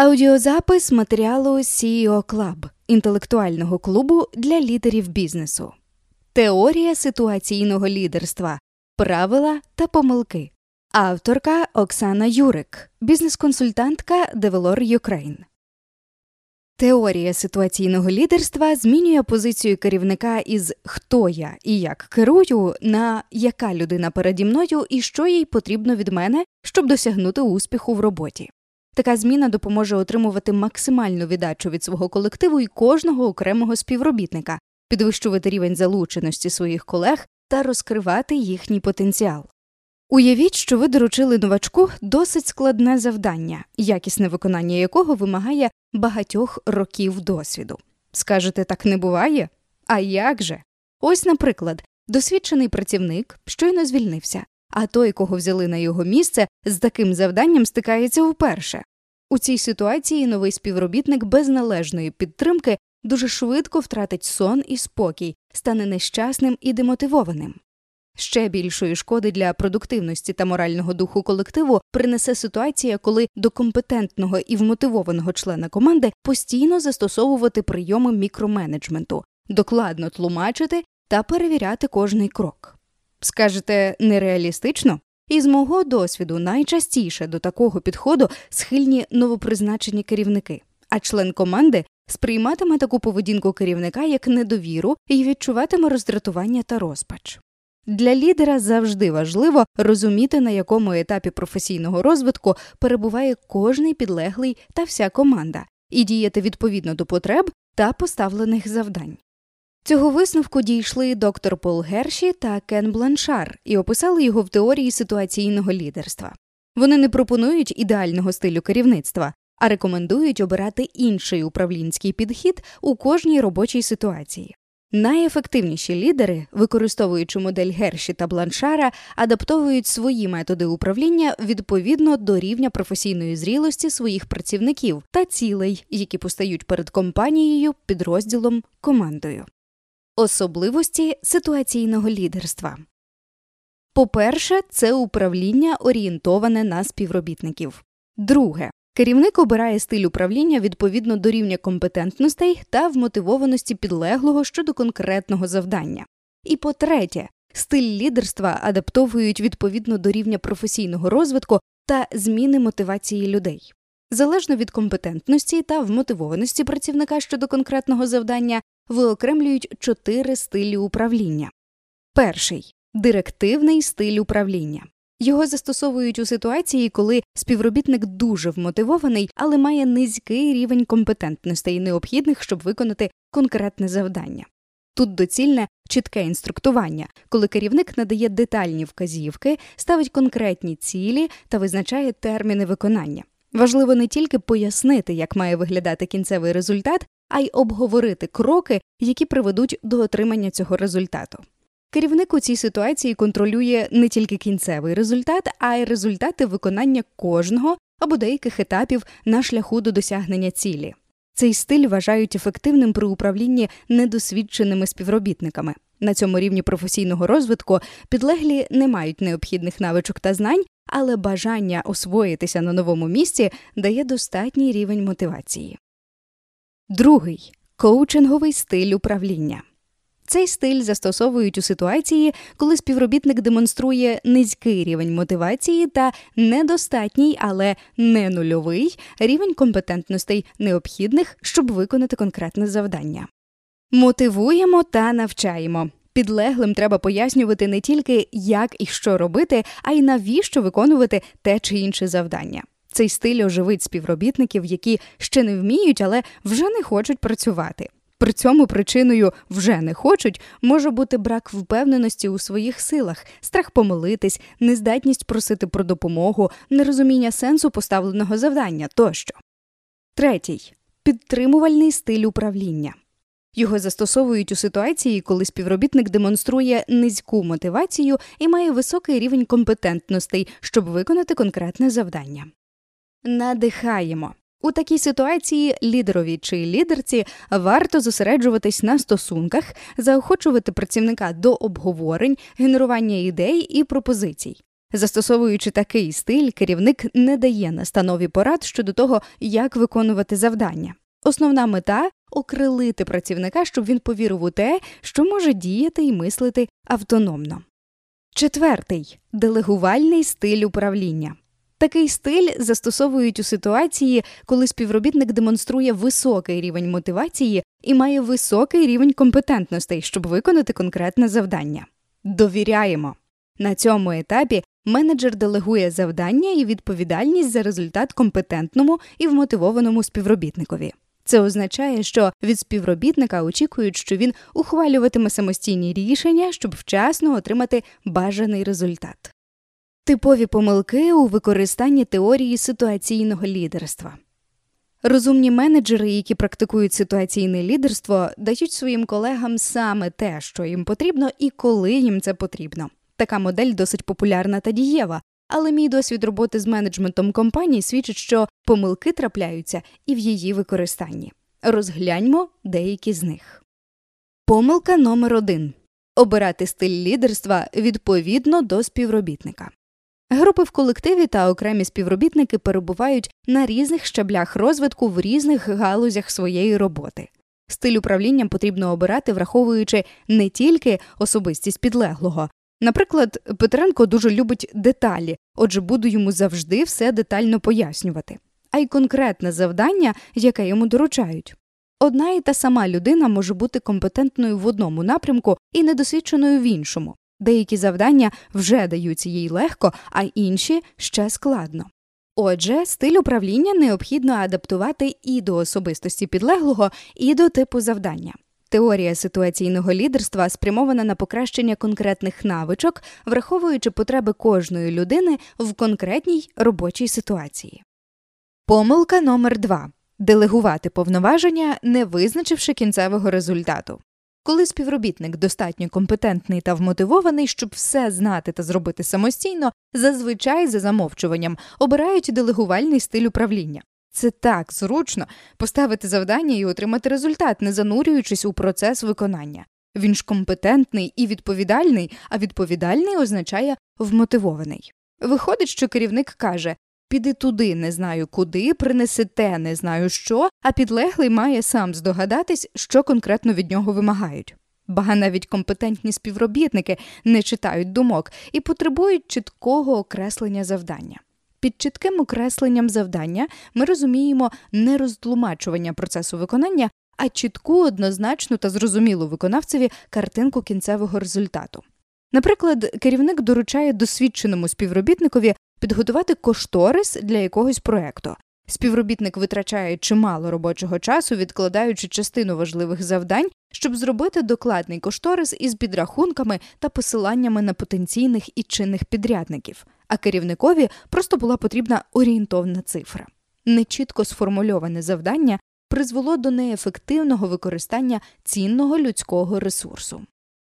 Аудіозапис матеріалу CEO Club – інтелектуального клубу для лідерів бізнесу. Теорія ситуаційного лідерства, правила та помилки. Авторка Оксана Юрик, бізнес-консультантка Develor Ukraine. Теорія ситуаційного лідерства змінює позицію керівника із хто я і як керую на яка людина переді мною і що їй потрібно від мене, щоб досягнути успіху в роботі. Така зміна допоможе отримувати максимальну віддачу від свого колективу і кожного окремого співробітника, підвищувати рівень залученості своїх колег та розкривати їхній потенціал. Уявіть, що ви доручили новачку досить складне завдання, якісне виконання якого вимагає багатьох років досвіду. Скажете, так не буває? А як же? Ось, наприклад, досвідчений працівник щойно звільнився, а той, кого взяли на його місце, з таким завданням стикається вперше. У цій ситуації новий співробітник без належної підтримки дуже швидко втратить сон і спокій, стане нещасним і демотивованим. Ще більшої шкоди для продуктивності та морального духу колективу принесе ситуація, коли до компетентного і вмотивованого члена команди постійно застосовувати прийоми мікроменеджменту, докладно тлумачити та перевіряти кожний крок. Скажете нереалістично? Із мого досвіду найчастіше до такого підходу схильні новопризначені керівники, а член команди сприйматиме таку поведінку керівника як недовіру і відчуватиме роздратування та розпач. Для лідера завжди важливо розуміти, на якому етапі професійного розвитку перебуває кожний підлеглий та вся команда, і діяти відповідно до потреб та поставлених завдань. Цього висновку дійшли доктор Пол Герші та Кен Бланшар і описали його в теорії ситуаційного лідерства. Вони не пропонують ідеального стилю керівництва, а рекомендують обирати інший управлінський підхід у кожній робочій ситуації. Найефективніші лідери, використовуючи модель Герші та Бланшара, адаптовують свої методи управління відповідно до рівня професійної зрілості своїх працівників та цілей, які постають перед компанією, підрозділом, командою. Особливості ситуаційного лідерства. По-перше, це управління орієнтоване на співробітників. Друге Керівник обирає стиль управління відповідно до рівня компетентностей та вмотивованості підлеглого щодо конкретного завдання. І по третє, стиль лідерства адаптовують відповідно до рівня професійного розвитку та зміни мотивації людей. Залежно від компетентності та вмотивованості працівника щодо конкретного завдання, виокремлюють чотири стилі управління. Перший директивний стиль управління. Його застосовують у ситуації, коли співробітник дуже вмотивований, але має низький рівень компетентностей, необхідних, щоб виконати конкретне завдання. Тут доцільне чітке інструктування, коли керівник надає детальні вказівки, ставить конкретні цілі та визначає терміни виконання. Важливо не тільки пояснити, як має виглядати кінцевий результат, а й обговорити кроки, які приведуть до отримання цього результату. Керівник у цій ситуації контролює не тільки кінцевий результат, а й результати виконання кожного або деяких етапів на шляху до досягнення цілі. Цей стиль вважають ефективним при управлінні недосвідченими співробітниками. На цьому рівні професійного розвитку підлеглі не мають необхідних навичок та знань, але бажання освоїтися на новому місці дає достатній рівень мотивації. Другий коучинговий стиль управління. Цей стиль застосовують у ситуації, коли співробітник демонструє низький рівень мотивації та недостатній, але не нульовий рівень компетентностей, необхідних, щоб виконати конкретне завдання. Мотивуємо та навчаємо. Підлеглим треба пояснювати не тільки як і що робити, а й навіщо виконувати те чи інше завдання. Цей стиль оживить співробітників, які ще не вміють, але вже не хочуть працювати. При цьому причиною вже не хочуть може бути брак впевненості у своїх силах, страх помилитись, нездатність просити про допомогу, нерозуміння сенсу поставленого завдання тощо. Третій підтримувальний стиль управління. Його застосовують у ситуації, коли співробітник демонструє низьку мотивацію і має високий рівень компетентностей, щоб виконати конкретне завдання. Надихаємо. У такій ситуації лідерові чи лідерці варто зосереджуватись на стосунках, заохочувати працівника до обговорень, генерування ідей і пропозицій. Застосовуючи такий стиль, керівник не дає настанові порад щодо того, як виконувати завдання. Основна мета окрилити працівника, щоб він повірив у те, що може діяти і мислити автономно. Четвертий делегувальний стиль управління. Такий стиль застосовують у ситуації, коли співробітник демонструє високий рівень мотивації і має високий рівень компетентностей, щоб виконати конкретне завдання. Довіряємо. На цьому етапі менеджер делегує завдання і відповідальність за результат компетентному і вмотивованому співробітникові. Це означає, що від співробітника очікують, що він ухвалюватиме самостійні рішення, щоб вчасно отримати бажаний результат. Типові помилки у використанні теорії ситуаційного лідерства. Розумні менеджери, які практикують ситуаційне лідерство, дають своїм колегам саме те, що їм потрібно, і коли їм це потрібно. Така модель досить популярна та дієва, але мій досвід роботи з менеджментом компанії свідчить, що помилки трапляються і в її використанні. Розгляньмо деякі з них. Помилка номер один обирати стиль лідерства відповідно до співробітника. Групи в колективі та окремі співробітники перебувають на різних щаблях розвитку в різних галузях своєї роботи. Стиль управління потрібно обирати, враховуючи не тільки особистість підлеглого. Наприклад, Петренко дуже любить деталі, отже, буду йому завжди все детально пояснювати, а й конкретне завдання, яке йому доручають. Одна і та сама людина може бути компетентною в одному напрямку і недосвідченою в іншому. Деякі завдання вже даються їй легко, а інші ще складно. Отже, стиль управління необхідно адаптувати і до особистості підлеглого, і до типу завдання. Теорія ситуаційного лідерства спрямована на покращення конкретних навичок, враховуючи потреби кожної людини в конкретній робочій ситуації. Помилка номер 2 делегувати повноваження, не визначивши кінцевого результату. Коли співробітник достатньо компетентний та вмотивований, щоб все знати та зробити самостійно, зазвичай за замовчуванням обирають делегувальний стиль управління. Це так зручно поставити завдання і отримати результат, не занурюючись у процес виконання. Він ж компетентний і відповідальний, а відповідальний означає вмотивований. Виходить, що керівник каже піди туди, не знаю куди, принеси те, не знаю що, а підлеглий має сам здогадатись, що конкретно від нього вимагають. Ба навіть компетентні співробітники не читають думок і потребують чіткого окреслення завдання. Під чітким окресленням завдання ми розуміємо не розтлумачування процесу виконання, а чітку, однозначну та зрозумілу виконавцеві картинку кінцевого результату. Наприклад, керівник доручає досвідченому співробітникові підготувати кошторис для якогось проекту. Співробітник витрачає чимало робочого часу, відкладаючи частину важливих завдань, щоб зробити докладний кошторис із підрахунками та посиланнями на потенційних і чинних підрядників, а керівникові просто була потрібна орієнтовна цифра. Нечітко сформульоване завдання призвело до неефективного використання цінного людського ресурсу.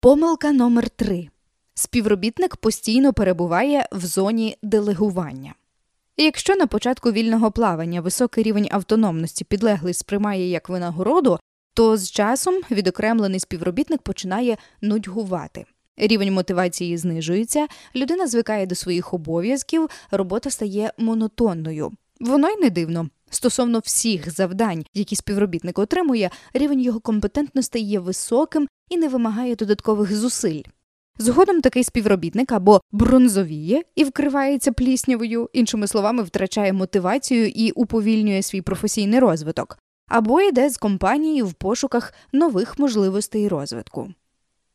Помилка номер 3 співробітник постійно перебуває в зоні делегування. якщо на початку вільного плавання високий рівень автономності підлеглий сприймає як винагороду, то з часом відокремлений співробітник починає нудьгувати. Рівень мотивації знижується, людина звикає до своїх обов'язків, робота стає монотонною. Воно й не дивно. Стосовно всіх завдань, які співробітник отримує, рівень його компетентності є високим і не вимагає додаткових зусиль. Згодом такий співробітник або бронзовіє і вкривається пліснявою, іншими словами, втрачає мотивацію і уповільнює свій професійний розвиток, або йде з компанії в пошуках нових можливостей розвитку.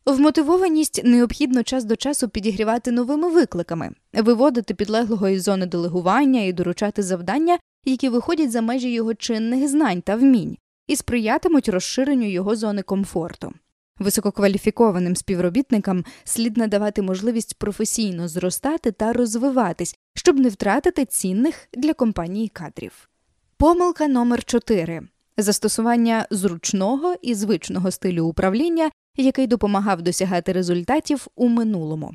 Вмотивованість необхідно час до часу підігрівати новими викликами, виводити підлеглого із зони делегування і доручати завдання, які виходять за межі його чинних знань та вмінь, і сприятимуть розширенню його зони комфорту. Висококваліфікованим співробітникам слід надавати можливість професійно зростати та розвиватись, щоб не втратити цінних для компанії кадрів. Помилка номер 4 застосування зручного і звичного стилю управління, який допомагав досягати результатів у минулому.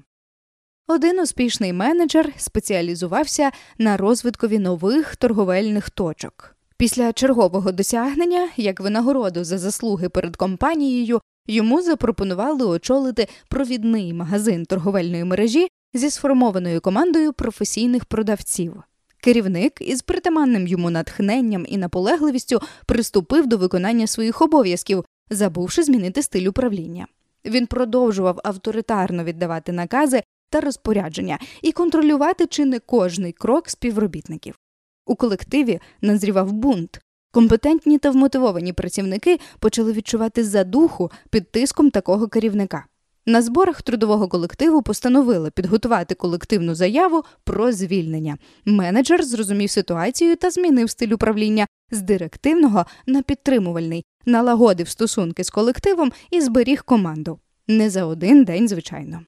Один успішний менеджер спеціалізувався на розвиткові нових торговельних точок. Після чергового досягнення, як винагороду за заслуги перед компанією, Йому запропонували очолити провідний магазин торговельної мережі, зі сформованою командою професійних продавців. Керівник із притаманним йому натхненням і наполегливістю приступив до виконання своїх обов'язків, забувши змінити стиль управління. Він продовжував авторитарно віддавати накази та розпорядження і контролювати чи не кожний крок співробітників. У колективі назрівав бунт. Компетентні та вмотивовані працівники почали відчувати задуху під тиском такого керівника. На зборах трудового колективу постановили підготувати колективну заяву про звільнення. Менеджер зрозумів ситуацію та змінив стиль управління з директивного на підтримувальний, налагодив стосунки з колективом і зберіг команду. Не за один день, звичайно.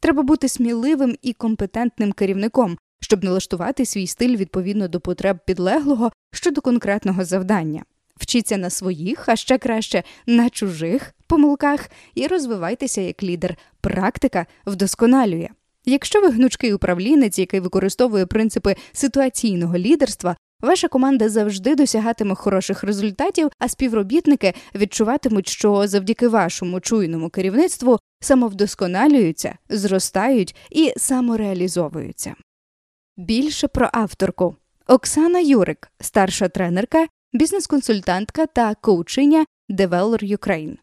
Треба бути сміливим і компетентним керівником, щоб налаштувати свій стиль відповідно до потреб підлеглого щодо конкретного завдання. Вчіться на своїх, а ще краще на чужих помилках і розвивайтеся як лідер. Практика вдосконалює. Якщо ви гнучкий управлінець, який використовує принципи ситуаційного лідерства, ваша команда завжди досягатиме хороших результатів, а співробітники відчуватимуть, що завдяки вашому чуйному керівництву самовдосконалюються, зростають і самореалізовуються. Більше про авторку Оксана Юрик, старша тренерка, бізнес-консультантка та коучиня Developer Ukraine.